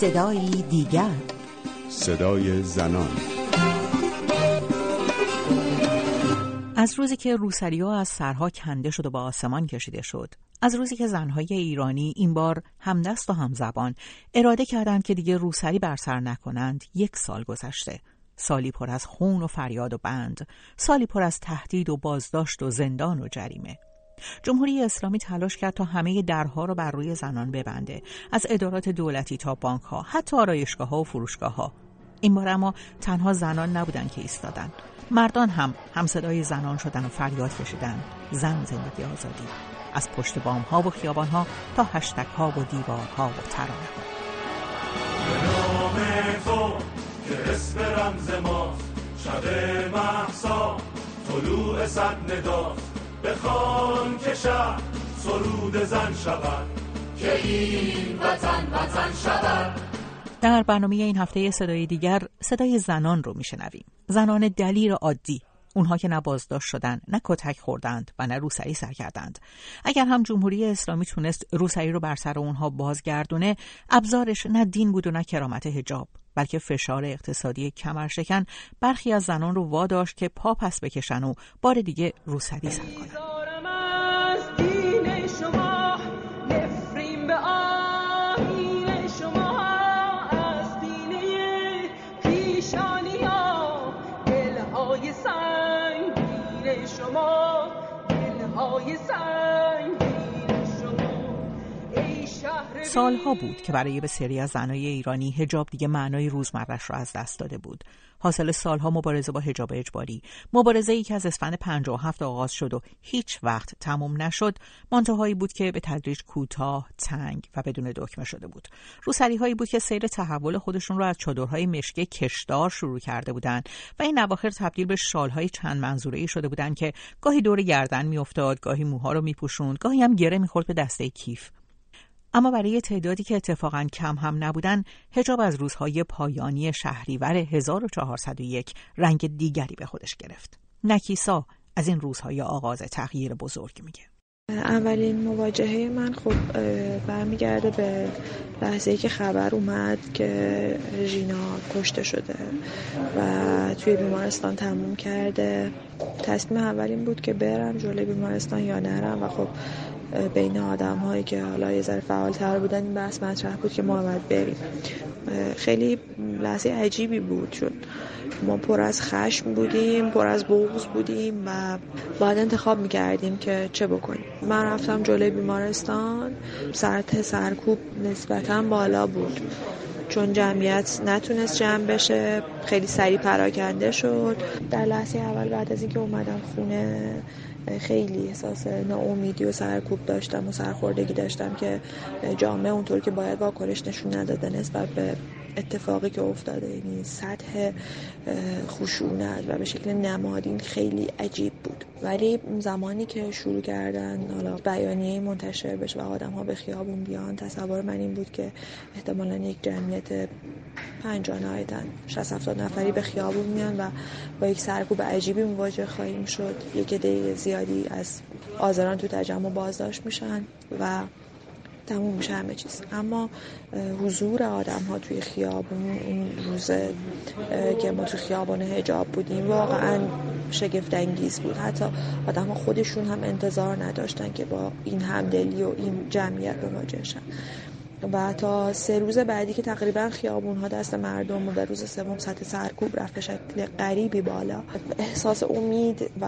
صدایی دیگر. صدای زنان. از روزی که روسریا از سرها کنده شد و با آسمان کشیده شد از روزی که زنهای ایرانی این بار همدست و همزبان اراده کردند که دیگه روسری بر سر نکنند یک سال گذشته. سالی پر از خون و فریاد و بند سالی پر از تهدید و بازداشت و زندان و جریمه. جمهوری اسلامی تلاش کرد تا همه درها رو بر روی زنان ببنده از ادارات دولتی تا بانک ها حتی آرایشگاه ها و فروشگاه ها این بار اما تنها زنان نبودن که ایستادن. مردان هم همصدای زنان شدن و فریاد کشیدن. زن زندگی آزادی. از پشت بام ها و خیابان ها تا هشتک ها و دیوارها و ترانه ها بخوان که شب سرود زن شود. که این وطن وطن شود. در برنامه این هفته صدای دیگر صدای زنان رو میشنویم. زنان دلیر عادی. اونها که نه بازداشت شدن نه کتک خوردند و نه روسری سر کردند. اگر هم جمهوری اسلامی تونست روسری رو بر سر اونها بازگردونه ابزارش نه دین بود و نه کرامت هجاب بلکه فشار اقتصادی کمرشکن برخی از زنان رو واداشت که پا پس بکشن و بار دیگه روسری سر کنند سالها بود که برای بسیاری از زنای ایرانی هجاب دیگه معنای روزمرش را از دست داده بود. حاصل سالها مبارزه با هجاب اجباری، مبارزه ای که از اسفند 57 آغاز شد و هیچ وقت تمام نشد، منتهایی بود که به تدریج کوتاه، تنگ و بدون دکمه شده بود. روسری هایی بود که سیر تحول خودشون رو از چادرهای مشکی کشدار شروع کرده بودند و این اواخر تبدیل به شالهای چند منظوره ای شده بودند که گاهی دور گردن میافتاد، گاهی موها رو میپوشوند، گاهی هم گره می‌خورد به دسته کیف. اما برای تعدادی که اتفاقا کم هم نبودن هجاب از روزهای پایانی شهریور 1401 رنگ دیگری به خودش گرفت. نکیسا از این روزهای آغاز تغییر بزرگ میگه. اولین مواجهه من خب برمیگرده به لحظه که خبر اومد که ژینا کشته شده و توی بیمارستان تموم کرده تصمیم اولین بود که برم جلوی بیمارستان یا نرم و خب بین آدم هایی که حالا یه ذره بودن این بحث مطرح بود که ما باید بریم. خیلی لحظه عجیبی بود چون ما پر از خشم بودیم پر از بغض بودیم و باید انتخاب می‌کردیم که چه بکنیم. من رفتم جلوی بیمارستان سرت سرکوب نسبتا بالا بود. چون جمعیت نتونست جمع بشه خیلی سریع پراکنده شد. در لحظه اول بعد از اینکه اومدم خونه خیلی احساس ناامیدی و سرکوب داشتم و سرخوردگی داشتم که جامعه اونطور که باید واکنش نشون نداده نسبت به اتفاقی که افتاده یعنی سطح خشونت و به شکل نمادین خیلی عجیب بود. ولی زمانی که شروع کردن حالا بیانیه منتشر بشه و آدم ها به خیابون بیان تصور من این بود که احتمالا یک جمعیت پنجاه نهایتا 60 70 نفری به خیابون میان و با یک سرکوب عجیبی مواجه خواهیم شد. یک عده زیادی از آزاران تو تجمع بازداشت میشن و تموم میشه همه چیز. اما حضور آدم ها توی خیابون اون روز که ما توی خیابان هجاب بودیم واقعا شگفت انگیز بود. حتی آدم ها خودشون هم انتظار نداشتن که با این همدلی و این جمعیت مواجه شن. و تا سه روز بعدی که تقریبا خیابون ها دست مردم و در روز سوم سطح سرکوب رفت به شکل غریبی بالا. احساس امید و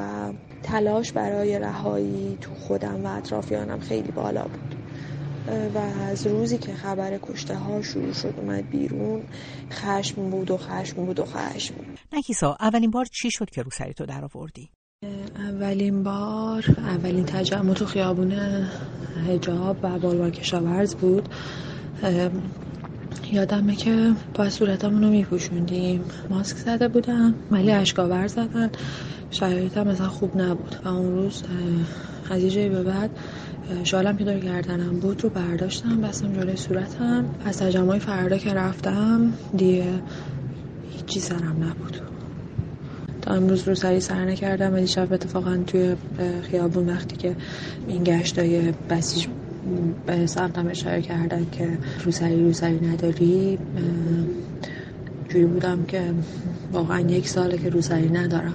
تلاش برای رهایی تو خودم و اطرافیانم خیلی بالا بود. و از روزی که خبر کشته ها شروع شد اومد بیرون خشم بود و خشم بود و خشم. نکیسا اولین بار چی شد که رو سری تو در آوردی؟ اولین بار اولین تجمع تو خیابون هجاب و بالوان کشاورز بود. یادمه که با صورتمون رو میپوشوندیم. ماسک زده بودم ولی اشکاور زدن. شرایطم مثلا خوب نبود. و اون روز از یه به بعد شالم که دور گردنم بود رو برداشتم بستم جلوی صورتم. از تجمعی فردا که رفتم دیگه هیچی سرم نبود. تا امروز رو سری سر نکردم. ولی شب اتفاقا توی خیابون وقتی که این گشتای بسیج به سمتم اشاره کردن که روسری روسری نداری جوری بودم که واقعا یک ساله که روسری ندارم.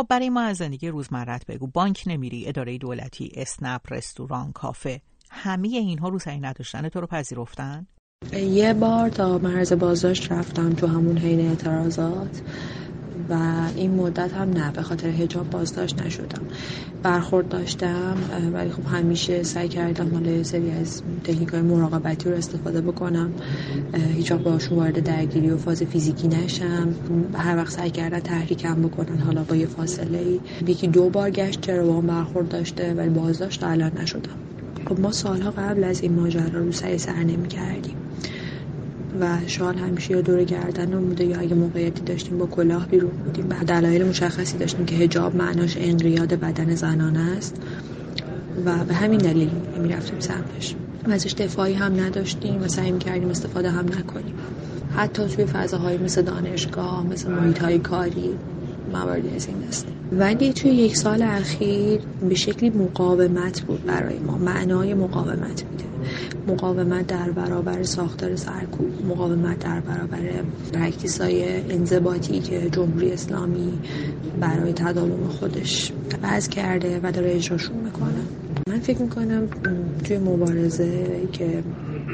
خب برای ما از زندگی روزمرت بگو. بانک نمیری اداره دولتی اسنپ رستوران کافه همه اینها روسری نداشتن. تو رو پذیرفتن؟ یه بار تا مرز بازداشت رفتم تو همون حین اعتراضات. و این مدت هم نه به خاطر هجاب بازداشت نشدم. برخورد داشتم ولی خب همیشه سعی کردم حالا سری از تکنیک های مراقبتی رو استفاده بکنم. هیچ وقت باشون وارد درگیری و فاز فیزیکی نشم. هر وقت سعی کردن تحریکم بکنن حالا با یه فاصله. ای یکی دو بار گشت چرا با برخورد داشته ولی بازداشت الان نشدم. خب ما سالها قبل از این ماجرا رو سعی سر نمی کردیم. و شال همیشه یا دور گردن بوده یا اگه موقعیتی داشتیم با کلاه بیرون بودیم. و دلایل مشخصی داشتیم که هجاب معناش انقیاد بدن زنانه است. و به همین دلیل رفتیم سمتش. و ازش دفاعی هم نداشتیم و سعی کردیم استفاده هم نکنیم. حتی توی فضاهایی مثل دانشگاه مثل محیط کاری مواردی از این دست ولی توی یک سال اخیر به شکلی مقاومت بود برای ما. معنای مقاومت میده مقاومت در برابر ساختار سرکوب مقاومت در برابر practice های انضباطی که جمهوری اسلامی برای تداوم خودش وضع کرده و داره اجراشون می‌کنه. من فکر می‌کنم توی مبارزه که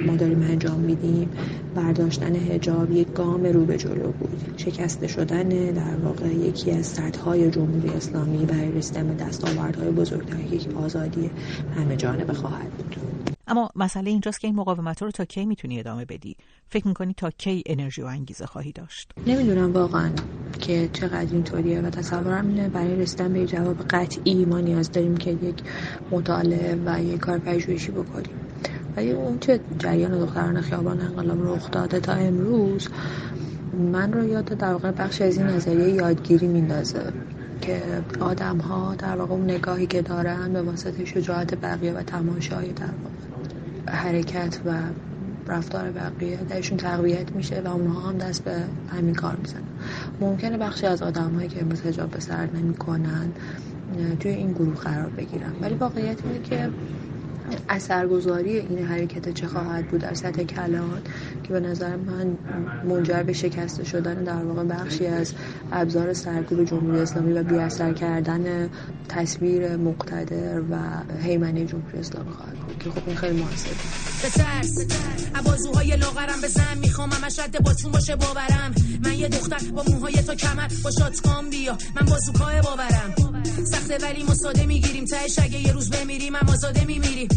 ما داریم انجام میدیم. برداشتن هجاب یک گام رو به جلو بود. شکسته شدن در واقع یکی از سطحهای جمهوری اسلامی برای رسیدن به دستاوردهای بزرگتری که آزادی همه جانبه خواهد بود. اما مسئله اینجاست که این مقاومت رو تا کی می‌تونی ادامه بدی؟ فکر می‌کنی تا کی انرژی و انگیزه خواهی داشت؟ نمی‌دونم واقعا که چقدر اینطوریه و تصورم اینه. برای رسیدن به جواب قطعی ما نیاز داریم که یک مطالعه و یک کار پژوهشی بکنیم. ولی اون چه جریان دختران خیابان انقلاب رخ داده تا امروز من رو یاد در واقع بخش از این نظریه یادگیری میندازه که آدم ها در واقع اون نگاهی که دارن به واسطه شجاعت بقیه و تماشای در واقع حرکت و رفتار بقیه درشون تقویت میشه و اونها هم دست به همین کار می‌زنن. ممکنه بخشی از آدم هایی که امروز هجاب به سر نمی‌کنن توی این گروه قرار بگیرن. ولی واقعیت اینه که اثرگذاری این حرکت چه خواهد بود در سطح کلان که به نظر من منجر به شکسته شدن در واقع بخشی از ابزار سرکوب جمهوری اسلامی و بیاثر کردن تصویر مقتدر و حیمنه جمهوری اسلامی خواهد بود. که خب این خیلی موثره بترس. عبازوهای لاغرم بزن می‌خوام. همش رد باتون باشه باورم. من یه دختر با موهای تا کمر. با شاتکام بیا. من بازوکای باورم. سخته ولی مساده می‌گیریم. تهش اگه یه روز بمیریم هم آزاده میمیریم.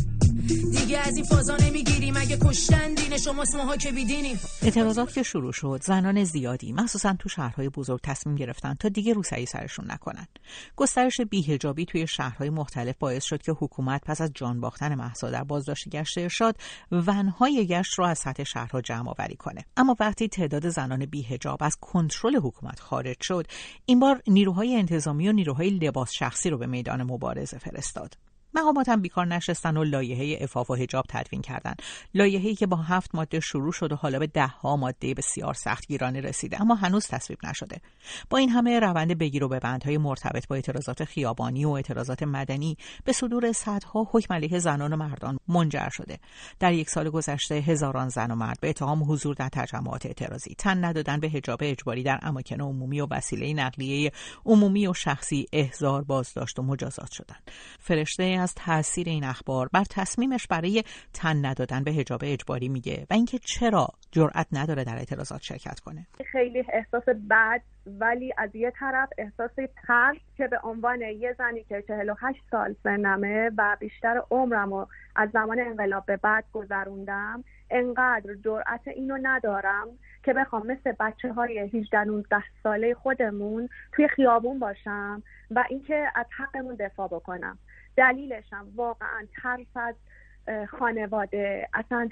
دیگه از این فازا نمی‌گیریم. اگه کشتن دین شماست ماها که بیدینیم. اعتراضات که شروع شد زنان زیادی مخصوصا تو شهرهای بزرگ تصمیم گرفتن تا دیگه روسری سرشون نکنن. گسترش بیهجابی توی شهرهای مختلف باعث شد که حکومت پس از جان باختن محسا در بازداشت گشت ارشاد ونهای گشت رو از سطح شهرها جمع آوری کنه. اما وقتی تعداد زنان بیهجاب از کنترل حکومت خارج شد این بار نیروهای انتظامی و نیروهای لباس شخصی رو به میدان مبارزه فرستاد. مقامات هم بیکار نشستن و لایحه افاف و حجاب تدوین کردن. لایحه‌ای که با هفت ماده شروع شد و حالا به ده ها ماده بسیار سختگیرانه رسیده اما هنوز تصویب نشده. با این همه روند بگیر و به بندهای مرتبط با اعتراضات خیابانی و اعتراضات مدنی به صدور صدها حکم علیه زنان و مردان منجر شده. در یک سال گذشته هزاران زن و مرد به اتهام حضور در تجمعات اعتراضی. تن ندادن به حجاب اجباری در اماکن عمومی و وسیله نقلیه عمومی و شخصی احضار بازداشت و مجازات شدند. فرشته از تاثیر این اخبار بر تصمیمش برای تن ندادن به حجاب اجباری میگه و اینکه چرا جرأت نداره در اعتراضات شرکت کنه. خیلی احساس بد ولی از یه طرف احساس ترس که به عنوان یه زنی که 48 سال سنمه و بیشتر عمرم و از زمان انقلاب به بعد گذروندم انقدر جرأت اینو ندارم که بخوام مثل بچه های 18 19 ساله خودمون توی خیابون باشم و اینکه از حقمون دفاع بکنم. دلیلشم واقعا ترس از خانواده اصلا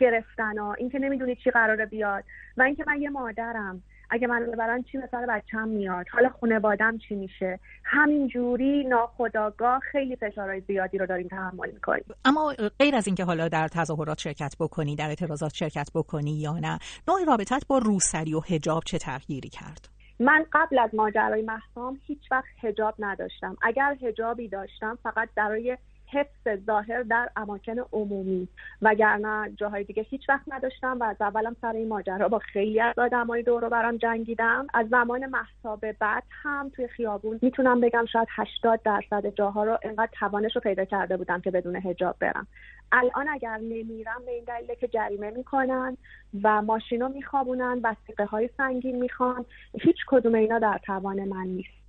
گرفتن ها اینکه نمی‌دونی چی قراره بیاد و اینکه من یه مادرم اگه من ببرن چی مثلا بچم میاد؟ حالا خانوادم چی میشه؟ همین جوری ناخداگاه خیلی فشارهای زیادی رو داریم تحمل می‌کنیم. اما غیر از اینکه حالا در تظاهرات شرکت بکنی در اعتراضات شرکت بکنی یا نه نوع رابطت با روسری و حجاب چه تغییری کرد؟ من قبل از ماجرای محسام هیچ وقت هجاب نداشتم. اگر هجابی داشتم فقط برای حفظ ظاهر در اماکن عمومی. وگرنه جاهای دیگه هیچ وقت نداشتم و از اولم سر این ماجرا با خیلی از آدمای دور و برام جنگیدم. از زمان محتاب بعد هم توی خیابون می‌تونم بگم شاید 80 درصد جاها رو انقدر توانش رو پیدا کرده بودم که بدون هجاب برم. الان اگر نمیرم به این دلیل که جریمه می‌کنن و ماشین رو میخوابونن وسیقه های سنگین می‌خوان. هیچ کدوم اینا در توان من نیست.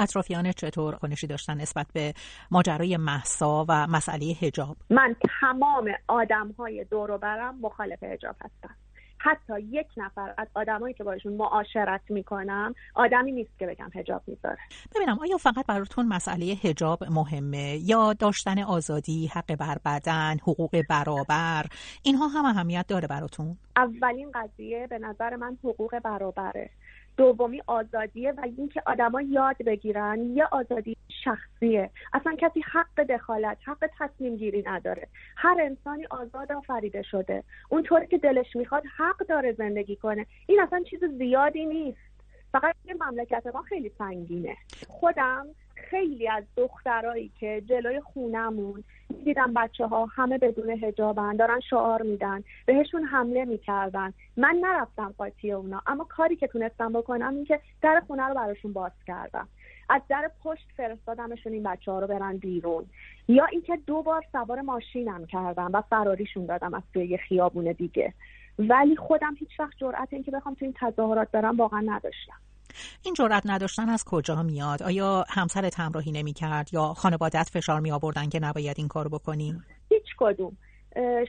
اطرافیان چطور کنشی داشتن نسبت به ماجرای محسا و مسئله هجاب من تمام آدم های دور برم مخالف هجاب هستم. حتی یک نفر از آدمایی که باشون معاشرت می‌کنم آدمی نیست که بگم هجاب می‌ذاره. ببینم آیا فقط براتون مسئله هجاب مهمه؟ یا داشتن آزادی حق بر بدن حقوق برابر اینها هم اهمیت داره براتون؟ اولین قضیه به نظر من حقوق برابره. دومی آزادیه و اینکه آدما یاد بگیرن یه آزادی شخصیه. اصلا کسی حق دخالت حق تصمیم گیری نداره. هر انسانی آزاد آفریده شده. اونطوری که دلش می‌خواد حق داره زندگی کنه. این اصلا چیز زیادی نیست. فقط این مملکت ما خیلی سنگینه. خودم خیلی از دخترایی که جلوی خونمون دیدم بچه ها همه بدون هجابن دارن شعار میدن بهشون حمله می‌کردن. من نرفتم قاطی اونا اما کاری که تونستم بکنم این که در خونه رو براشون باز کردم. از در پشت فرستادمشون این بچه ها رو برن بیرون. یا اینکه دو بار سوار ماشینم کردم و فراریشون دادم از توی یه خیابون دیگه. ولی خودم هیچ وقت جرأت این که بخوام تو این تظاهرات برم واقعا نداشتم. این جرأت نداشتن از کجا میاد؟ آیا همسرت همراهی نمی کرد یا خانوادت فشار می آوردن که نباید این کارو بکنی؟ هیچ کدوم.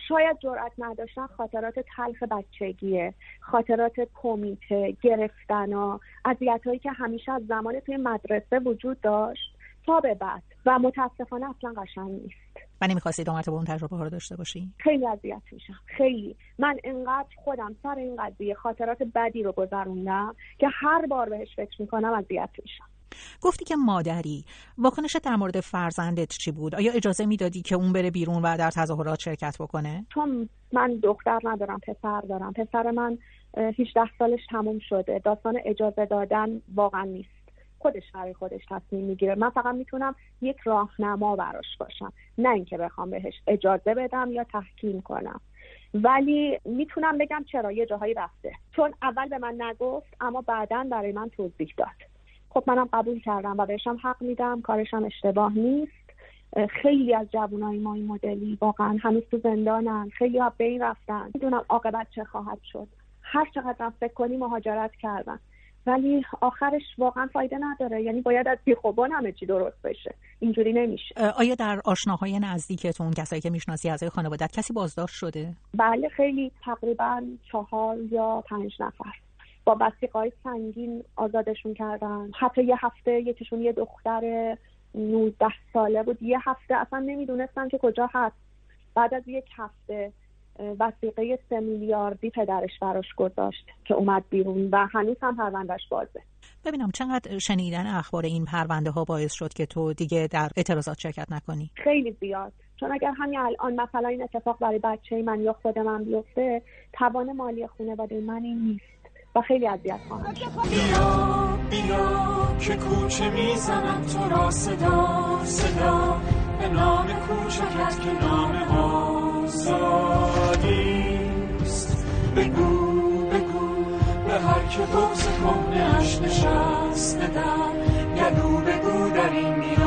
شاید جرأت نداشتن خاطرات تلخ بچگیه خاطرات کمیته گرفتنا اذیت هایی که همیشه از زمان توی مدرسه وجود داشت تا به بعد. و متاسفانه اصلا قشنگ نیست. و نمی‌خواستی دو مرتبه اون تجربه ها رو داشته باشی؟ خیلی اذیت میشم. خیلی. من انقدر خودم سر این قضیه خاطرات بدی رو گذروندم که هر بار بهش فکر می‌کنم اذیت میشم. گفتی که مادری. واکنش در مورد فرزندت چی بود؟ آیا اجازه می‌دادی که اون بره بیرون و در تظاهرات شرکت بکنه؟ چون من دختر ندارم پسر دارم. پسر من 18 سالش تموم شده. داستان اجازه دادن واقعا نیست. خودش برای خودش تصمیم می‌گیره. من فقط می‌تونم یک راهنما براش باشم. نه اینکه بخوام بهش اجازه بدم یا تحکیم کنم. ولی می‌تونم بگم چرا یه جاهایی رفته. چون اول به من نگفت اما بعدا برای من توضیح داد. خب منم قبول کردم و بهشم حق میدم. کارشم اشتباه نیست. خیلی از جوانای ما این مدلی واقعا هنوز تو زندانن. خیلی ها بین رفتن. می‌دونم عاقبت چه خواهد شد. هر چقدر فکر کنی مهاجرت کردن. ولی آخرش واقعا فایده نداره. یعنی باید از بیخوبان همه چی درست بشه. اینجوری نمیشه. آیا در آشناهای نزدیکتون کسایی که می‌شناسی اعضای خانوادت کسی بازداشت شده؟ بله خیلی تقریبا چهار یا پنج نفر. با های سنگین آزادشون کردن. حتی یه هفته یکیشون یه دختر 19 ساله بود. یه هفته اصلا نمی‌دونستن که کجا هست. بعد از یک هفته وسیقه سه میلیاردی پدرش براش گذاشت که اومد بیرون و هنوز هم پروندهش بازه. ببینم چقدر شنیدن اخبار این پرونده ها باعث شد که تو دیگه در اعتراضات شرکت نکنی؟ خیلی زیاد. چون اگر همین الان مثلا این اتفاق برای بچه من یا خود من بیفته توان مالی خانواده من این نیست و خیلی اذیت خواهم بیا بیا که کوچه می‌زنم تو را صدا صدا به نام کوچکت که نام آزادیست بگو بگو به هر که بغز کهنهاش نشسته در گلو بگو در این میان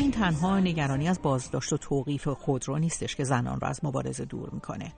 این تنها نگرانی از بازداشت و توقیف خودرو نیستش که زنان را از مبارزه دور می‌کنه.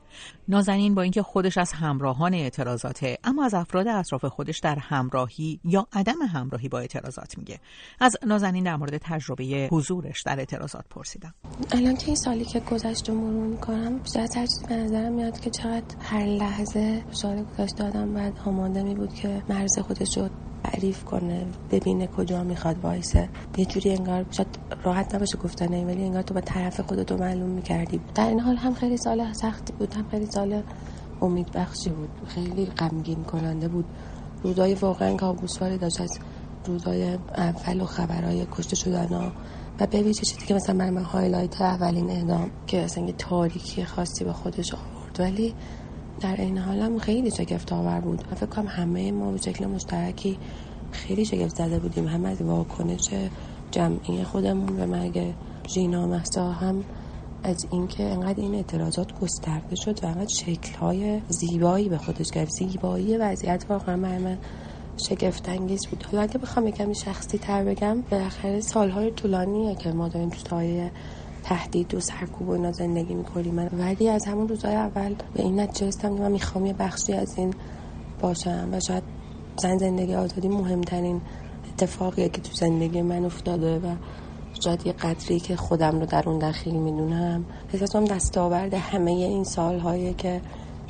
نازنین با اینکه خودش از همراهان اعتراضاته اما از افراد اطراف خودش در همراهی یا عدم همراهی با اعتراضات میگه. از نازنین در مورد تجربه حضورش در اعتراضات پرسیدم. الان که این سالی که گذشت و مرور می‌کنم بیشتر چیزی به نظرم میاد که چقدر هر لحظه سال گذشته آدم بعد آماده می بود که مرز خودش رو تعریف کنه ببینه کجا می‌خواد وایسه. یه جوری انگار شاید راحت نباشه گفتن ولی انگار تو با طرف خودتو معلوم می‌کردی. در این حال هم خیلی سال سختی بود هم خیلی سال امید بخشی بود. خیلی غمگین کننده بود. روزای واقعا کابوسواری داشت از روزای اول و خبرهای کشته شدن ها. و به ویژه چیزی که مثلا من هایلایت اولین اعدام که اصلا تاریکی خاصی به خودش آورد. ولی در این حال هم خیلی شگفت آور بود فکر کنم همه ما به شکل مشترکی خیلی شگفت زده بودیم. هم از واکنش جمعی خودمون به مرگ ژینا محسا هم از اینکه انقدر این اعتراضات گسترده شد و انقدر شکل‌های زیبایی به خودش گرفت. زیبایی وضعیت واقعا من شگفت انگیز بود. حالا اگه بخوام یکم شخصی تر بگم بالاخره سالهای طولانیه که ما داریم تو تهدید و سرکوب و اینا زندگی می‌کنیم ولی از همون روزهای اول به این نتیجه رسیدم که من می‌خوام یه بخشی از این باشم و شاید زن زندگی آزادی مهمترین اتفاقیه که تو زندگی من افتاده و شاید یه قدری که خودم رو در اون دخیل می‌دونم. احساس کنم دستاورد همه این سالهایی که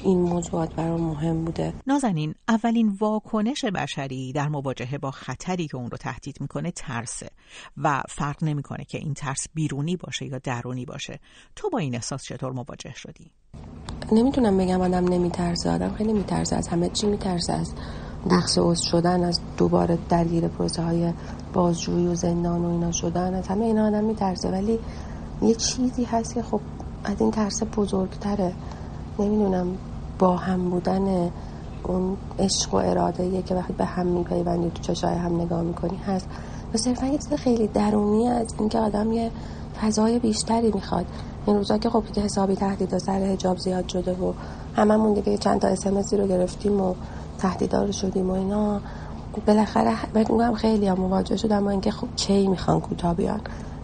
این موضوعات برام مهم بوده. نازنین اولین واکنش بشری در مواجهه با خطری که اون رو تهدید می‌کنه ترسه و فرق نمی‌کنه که این ترس بیرونی باشه یا درونی باشه. تو با این احساس چطور مواجه شدی؟ نمی‌تونم بگم آدم نمیترسه. آدم خیلی میترسه. از همه چی میترسه. از نقص عضو شدن از دوباره درگیر پروسه های بازجویی و زندان و اینا شدن. از همه اینا آدم میترسه. ولی یه چیزی هست که خب از این ترس بزرگتره. نمی‌دونم. با هم بودن اون عشق و اراده که وقتی به هم میپیوندی تو چشای هم نگاه می‌کنی هست. و صرفا یه چیز خیلی درونی از اینکه آدم یه فضای بیشتری می‌خواد. این روزا که خب که حسابی تهدید سر حجاب زیاد شده و هممون دیگه چند تا اسمسی رو گرفتیم و تهدیدار شدیم و اینا بالاخره بگم خیلی هم مواجه شدم اما اینکه خب کی می‌خوان کوتا بیان؟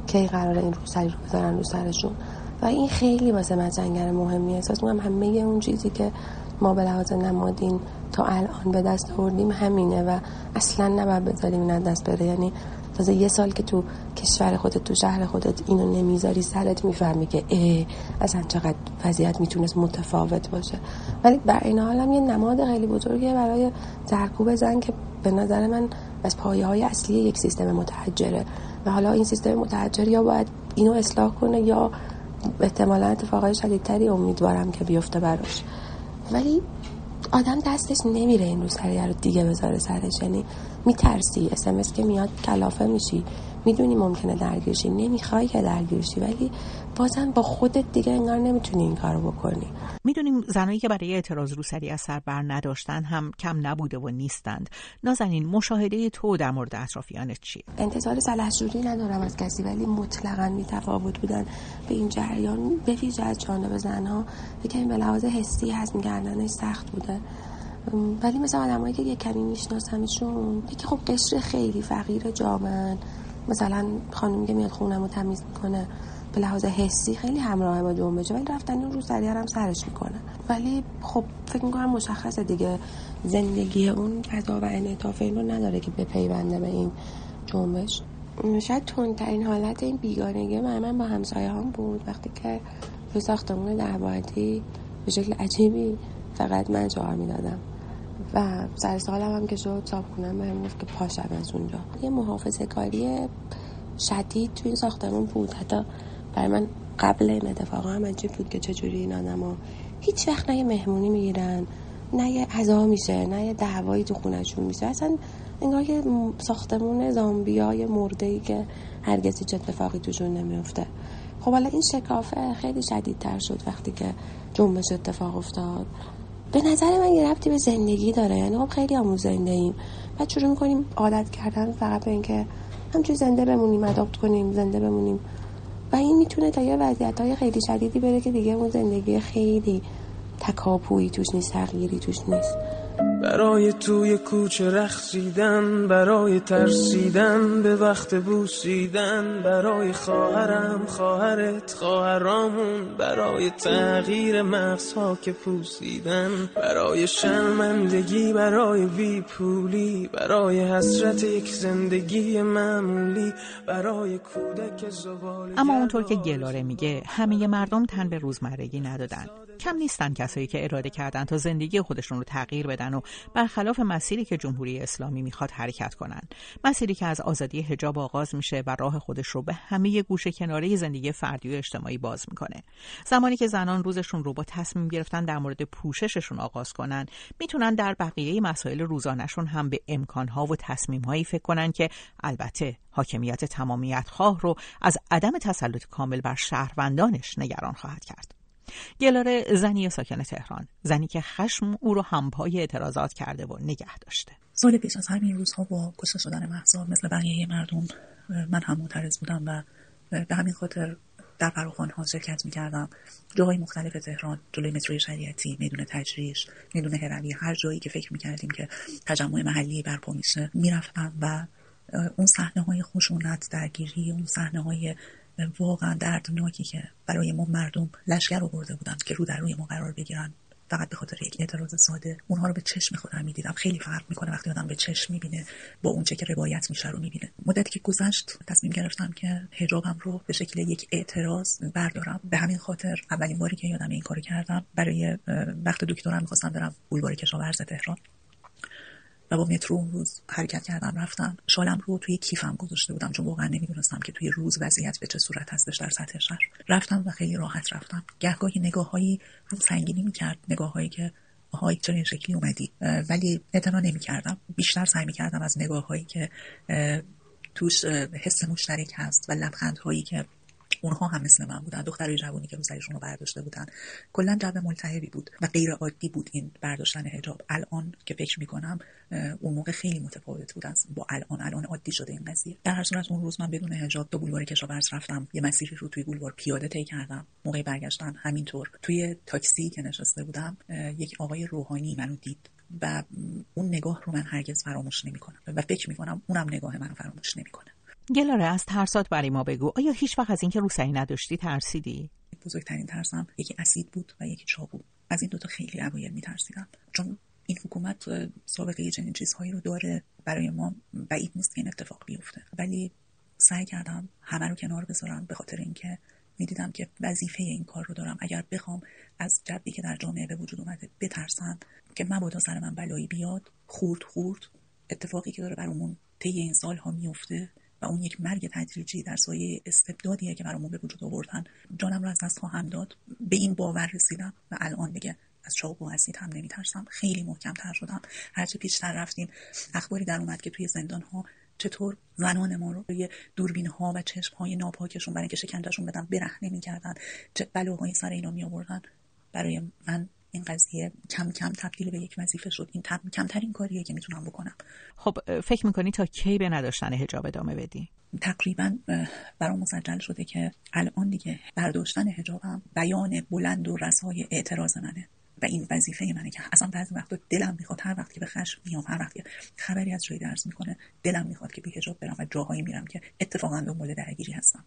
کی قرار این روسری رو بذارن رو سرشون؟ و این خیلی واسه من جنگر مهمی احساس می‌کنم همه اون چیزی که ما به لحاظ نمادین تا الان به دست آوردیم همینه و اصلا نباید بذاریم این دست بره. یعنی تازه یه سال که تو کشور خودت تو شهر خودت اینو نمی‌ذاری سرت می‌فهمی که اه اصلا چقدر وضعیت می‌تونست متفاوت باشه. ولی بر این حال یه نماد خیلی بزرگیه برای زرکوب زن که به نظر من از پایه های اصلی یک سیستم متحجره. و حالا این سیستم متحجر یا باید اینو اصلاح کنه یا احتمالا اتفاقای شدیدتری امیدوارم که بیفته براش. ولی آدم دستش نمیره این رو سریع رو دیگه بذاره سرش. یعنی میترسی. اسمس که میاد کلافه میشی. می‌دونی ممکنه درگیرشی. نمی‌خوای که درگیرشی ولی بازم با خودت دیگه انگار نمی‌تونی این کارو بکنی. می‌دونیم زنایی که برای اعتراض روسری از سر بر نداشتن هم کم نبوده و نیستند. نازنین مشاهده تو در مورد اطرافیانت چیه؟ انتظار سلحشوری ندارم از کسی ولی مطلقا میتفاوت بودن به این جریان. به ویژه از جانب زنها که به لحاظ حسی هست میگردنش سخت بوده. ولی مثل آدمایی که یه کمی میشناسمشون یکی خب قشر خیلی فقیر جامن. مثلا خانم که میاد خونم رو تمیز می‌کنه به لحاظ حسی خیلی همراه با جنبشه ولی رفتن اون روز هم سرش می‌کنه. ولی خب فکر می‌کنم مشخصه دیگه زندگی اون فضا و انعطاف این رو نداره که بپیونده به این جنبش. شاید تندترین حالت این بیگانگی من, من با همسایه هم بود. وقتی که به ساختمون دربادی به شکل عجیبی فقط من جوار می‌دادم. و سر سالم هم که شد صاحب کنم بهم گفت که پاشم از اونجا. یه محافظه کاری شدید توی ساختمون بود. حتی برای من قبل این اتفاق هم عجیب بود که چجوری این آدم هیچ وقت نه یه مهمونی می‌گیرن نه یه عذا میشه نه یه دعوایی تو خونشون میشه. اصلا انگار یه ساختمون زامبیای مرده ای که هرگز هیچ اتفاقی توشون نمیفته خب حالا این شکافه خیلی شدیدتر شد وقتی که جنبش اتفاق افتاد. به نظر من یه ربطی به زندگی داره. یعنی خب خیلی همون زنده ایم و شروع می‌کنیم عادت کردن فقط به اینکه همچون زنده بمونیم اداپت کنیم زنده بمونیم. و این می‌تونه تا یه وضعیت های خیلی شدیدی بره که دیگه اون زندگی خیلی تکاپویی توش نیست تغییری توش نیست. برای توی کوچه رخصیدن برای ترسیدن به وقت بوسیدن برای خواهرم خواهرت خواهرامون برای تغییر مغزها که پوسیدن برای شرمندگی برای بی پولی برای حسرت یک زندگی معمولی برای کودک زبالی اما اونطور که گلاره میگه همه مردم تن به روزمرگی ندادن. کم نیستن کسایی که اراده کردن تا زندگی خودشون رو تغییر بدن. و برخلاف مسیری که جمهوری اسلامی می‌خواد حرکت کنند مسیری که از آزادی حجاب آغاز میشه و راه خودش رو به همه گوشه کناره زندگی فردی و اجتماعی باز می‌کنه. زمانی که زنان روزشون رو با تصمیم گرفتن در مورد پوشششون آغاز کنن می‌تونن در بقیه مسائل روزانهشون هم به امکانها و تصمیمهایی فکر کنن که البته حاکمیت تمامیت خواه رو از عدم تسلط کامل بر شهروندانش نگران خواهد کرد. گلاره زنی ساکن تهران. زنی که خشم او رو همپای اعتراضات کرده و نگه داشته. سال پیش از همین روزها با کشته شدن محضا مثل بقیه مردم من هم معترض بودم و به همین خاطر در فراخوان ها شرکت می‌کردم. جاهای مختلف تهران جلوی متروی شریعتی میدون تجریش میدون هروی هر جایی که فکر می‌کردیم که تجمع محلی برپا میشه می‌رفتم و اون صحنه های خشونت درگیری اون صحنه های واقعا دردناکی که برای ما مردم لشکر آورده بودن که رو در روی ما قرار بگیرن فقط به خاطر یک اعتراض ساده اونها رو به چشم خودم می‌دیدم. خیلی فرق می‌کنه وقتی آدم به چشم می‌بینه با اونچه که روایت میشه رو می‌بینه. مدتی که گذشت تصمیم گرفتم که حجابم رو به شکل یک اعتراض بردارم. به همین خاطر اولین باری که یادم این کارو کردم برای وقت دکترم می‌خواستم برم بولوار کشاورز تهران. و با مترو اون روز حرکت کردم رفتم شالم رو توی کیفم گذاشته بودم چون واقعا نمی‌دونستم که توی روز وضعیت به چه صورت هستش در سطح شهر. رفتم و خیلی راحت رفتم. گهگاهی نگاههایی رو سنگینی می‌کرد نگاههایی که آهای چرا این شکلی اومدی. ولی اعتنا نمی‌کردم. بیشتر سعی می‌کردم از نگاههایی که توش حس مشترک هست و لبخندهایی که اونها هم مثل من بودن. دخترای جوانی که رو سرشون رو برداشته بودن. کلا جو ملتهبی بود و غیر عادی بود این برداشتن حجاب. الان که فکر می‌کنم اون موقع خیلی متفاوت بود از با الان الان عادی شده این قضیه. در هر صورت اون روز من بدون حجاب به بولوار کشاورز رفتم. یه مسیری رو توی بولوار پیاده طی کردم. موقع برگشتن همینطور. توی تاکسی که نشسته بودم یک آقای روحانی منو دید و اون نگاه رو من هرگز فراموش نمی‌کنم. و فکر می‌کنم اونم نگاه منو فراموش نمی‌کنه. گلاره از ترسات برای ما بگو. آیا هیچ وقت از اینکه روسری نداشتی ترسیدی؟ بزرگترین ترسم یکی اسید بود و یکی چاقو. از این دوتا خیلی اوایل میترسیدم. چون این حکومت سابقه چنین چیزهایی رو داره برای ما بعید نیست که این اتفاق بیفته. ولی سعی کردم همه رو کنار بذارم به خاطر اینکه می‌دیدم که وظیفه این کار رو دارم. اگر بخوام از جبی که در جامعه به وجود اومده بترسم که مبادا سر من بلایی بیاد خورد خورد اتفاقی که داره برامون طی این سالها میفته و اون یک مرگ تدریجی در سایه استبدادیه که برامون به وجود آوردن. جانم رو از دست خواهم داد. به این باور رسیدم و الان دیگه از چاق و اسید هم نمیترسم. خیلی محکم تر شدم. هرچه پیشتر رفتیم اخباری در اومد که توی زندان ها چطور زنان ما رو روی دوربین ها و چشم های ناپاکشون برای اینکه شکنجهشون بدن برهنه می‌کردن چه بلاهایی سر اینا می برای من این قضیه کم کم تبدیل به یک وظیفه شد. این تب... کمترین کاریه که می‌تونم بکنم. خب فکر می‌کنی تا کی به نداشتن هجاب ادامه بدی؟ تقریبا برام مسجل شده که الان دیگه برداشتن هجابم بیان بلند و رسای اعتراض منه. و این وظیفه منه که اصلا بعضی وقتا دلم می‌خواد هر وقتی به خشم میام هر وقتی خبری از جایی درس می‌کنه دلم می‌خواد که بی حجاب برم و جاهایی میرم که اتفاقا دنبال درگیری هستم.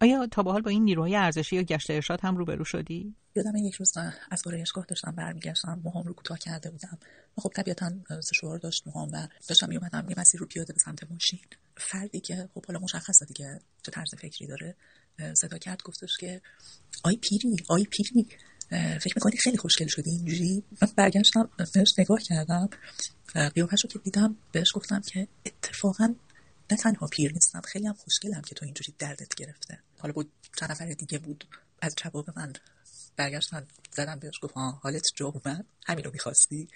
آیا تا به حال با این نیروهای ارزشی یا گشت ارشاد هم روبرو شدی؟ یادم یک روز از آرایشگاه داشتم برمیگشتم موهام رو کوتاه کرده بودم. و خب طبیعتا سشوار داشت موهام و داشتم میومدم یه مسیر رو پیاده به سمت ماشین. فردی که خب حالا مشخصه دیگه چه طرز فکری داره صدا کرد گفتش که آی پیری آی پیری. فکر می‌کنی خیلی خوشگل شدی اینجوری؟ من برگشتم بهش نگاه کردم قیافش رو که دیدم بهش گفتم که اتفاقا نه تنها پیر نیستم خیلی هم خوشگلم که تو اینجوری دردت گرفته. حالا بود چند نفر دیگه بود. از جواب من برگشتن زدم بهش گفت حالت جا اومد. همین رو می‌خواستی؟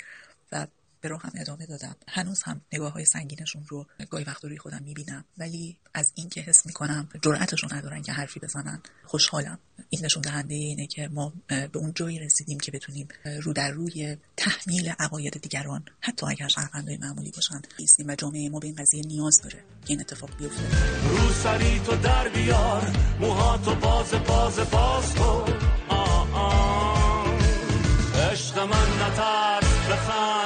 و به راه هم ادامه دادم. هنوز هم نگاه های سنگینشون رو گاهی وقت روی خودم می‌بینم. ولی از این که حس می‌کنم جرأتشون ندارن که حرفی بزنن خوشحالم. این نشون دهنده اینه که ما به اون جایی رسیدیم که بتونیم رو در روی تحمیل عقاید دیگران حتی اگر شهروندای معمولی باشن ایستیم و جامعه ما به این قضیه نیاز داره که این اتفاق بیفته. رو سری تو در بیار موهاتو باز باز باز کن عشق من نترس بخند.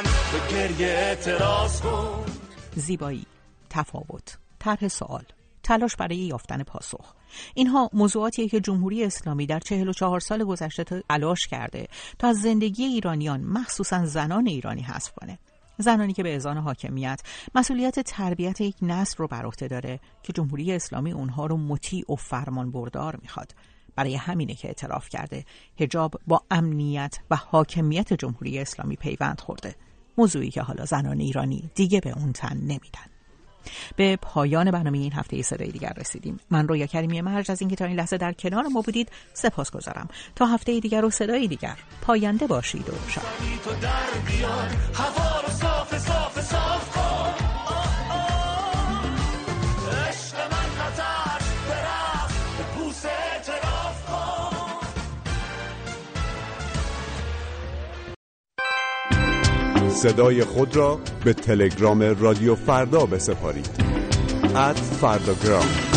به اعتراض کن. زیبایی تفاوت طرح سوال تلاش برای یافتن پاسخ. اینها موضوعاتیه که جمهوری اسلامی در 44 سال گذشته تلاش کرده تا از زندگی ایرانیان مخصوصا زنان ایرانی حذف کنه. زنانی که به ازان حاکمیت مسئولیت تربیت یک نسل رو بر عهده داره که جمهوری اسلامی اونها رو مطیع و فرمان بردار می‌خواد. برای همینه که اعتراف کرده هجاب با امنیت و حاکمیت جمهوری اسلامی پیوند خورده. موضوعی که حالا زنان ایرانی دیگه به اون تن نمیدن. به پایان برنامه این هفته صدای دیگر رسیدیم. من رویا کریمی مرج از اینکه تا این لحظه در کنار ما بودید سپاس گذارم. تا هفته دیگر و صدای دیگر. پاینده باشید و شاد. صدای خود را به تلگرام رادیو فردا بسپارید. ات فرداگرام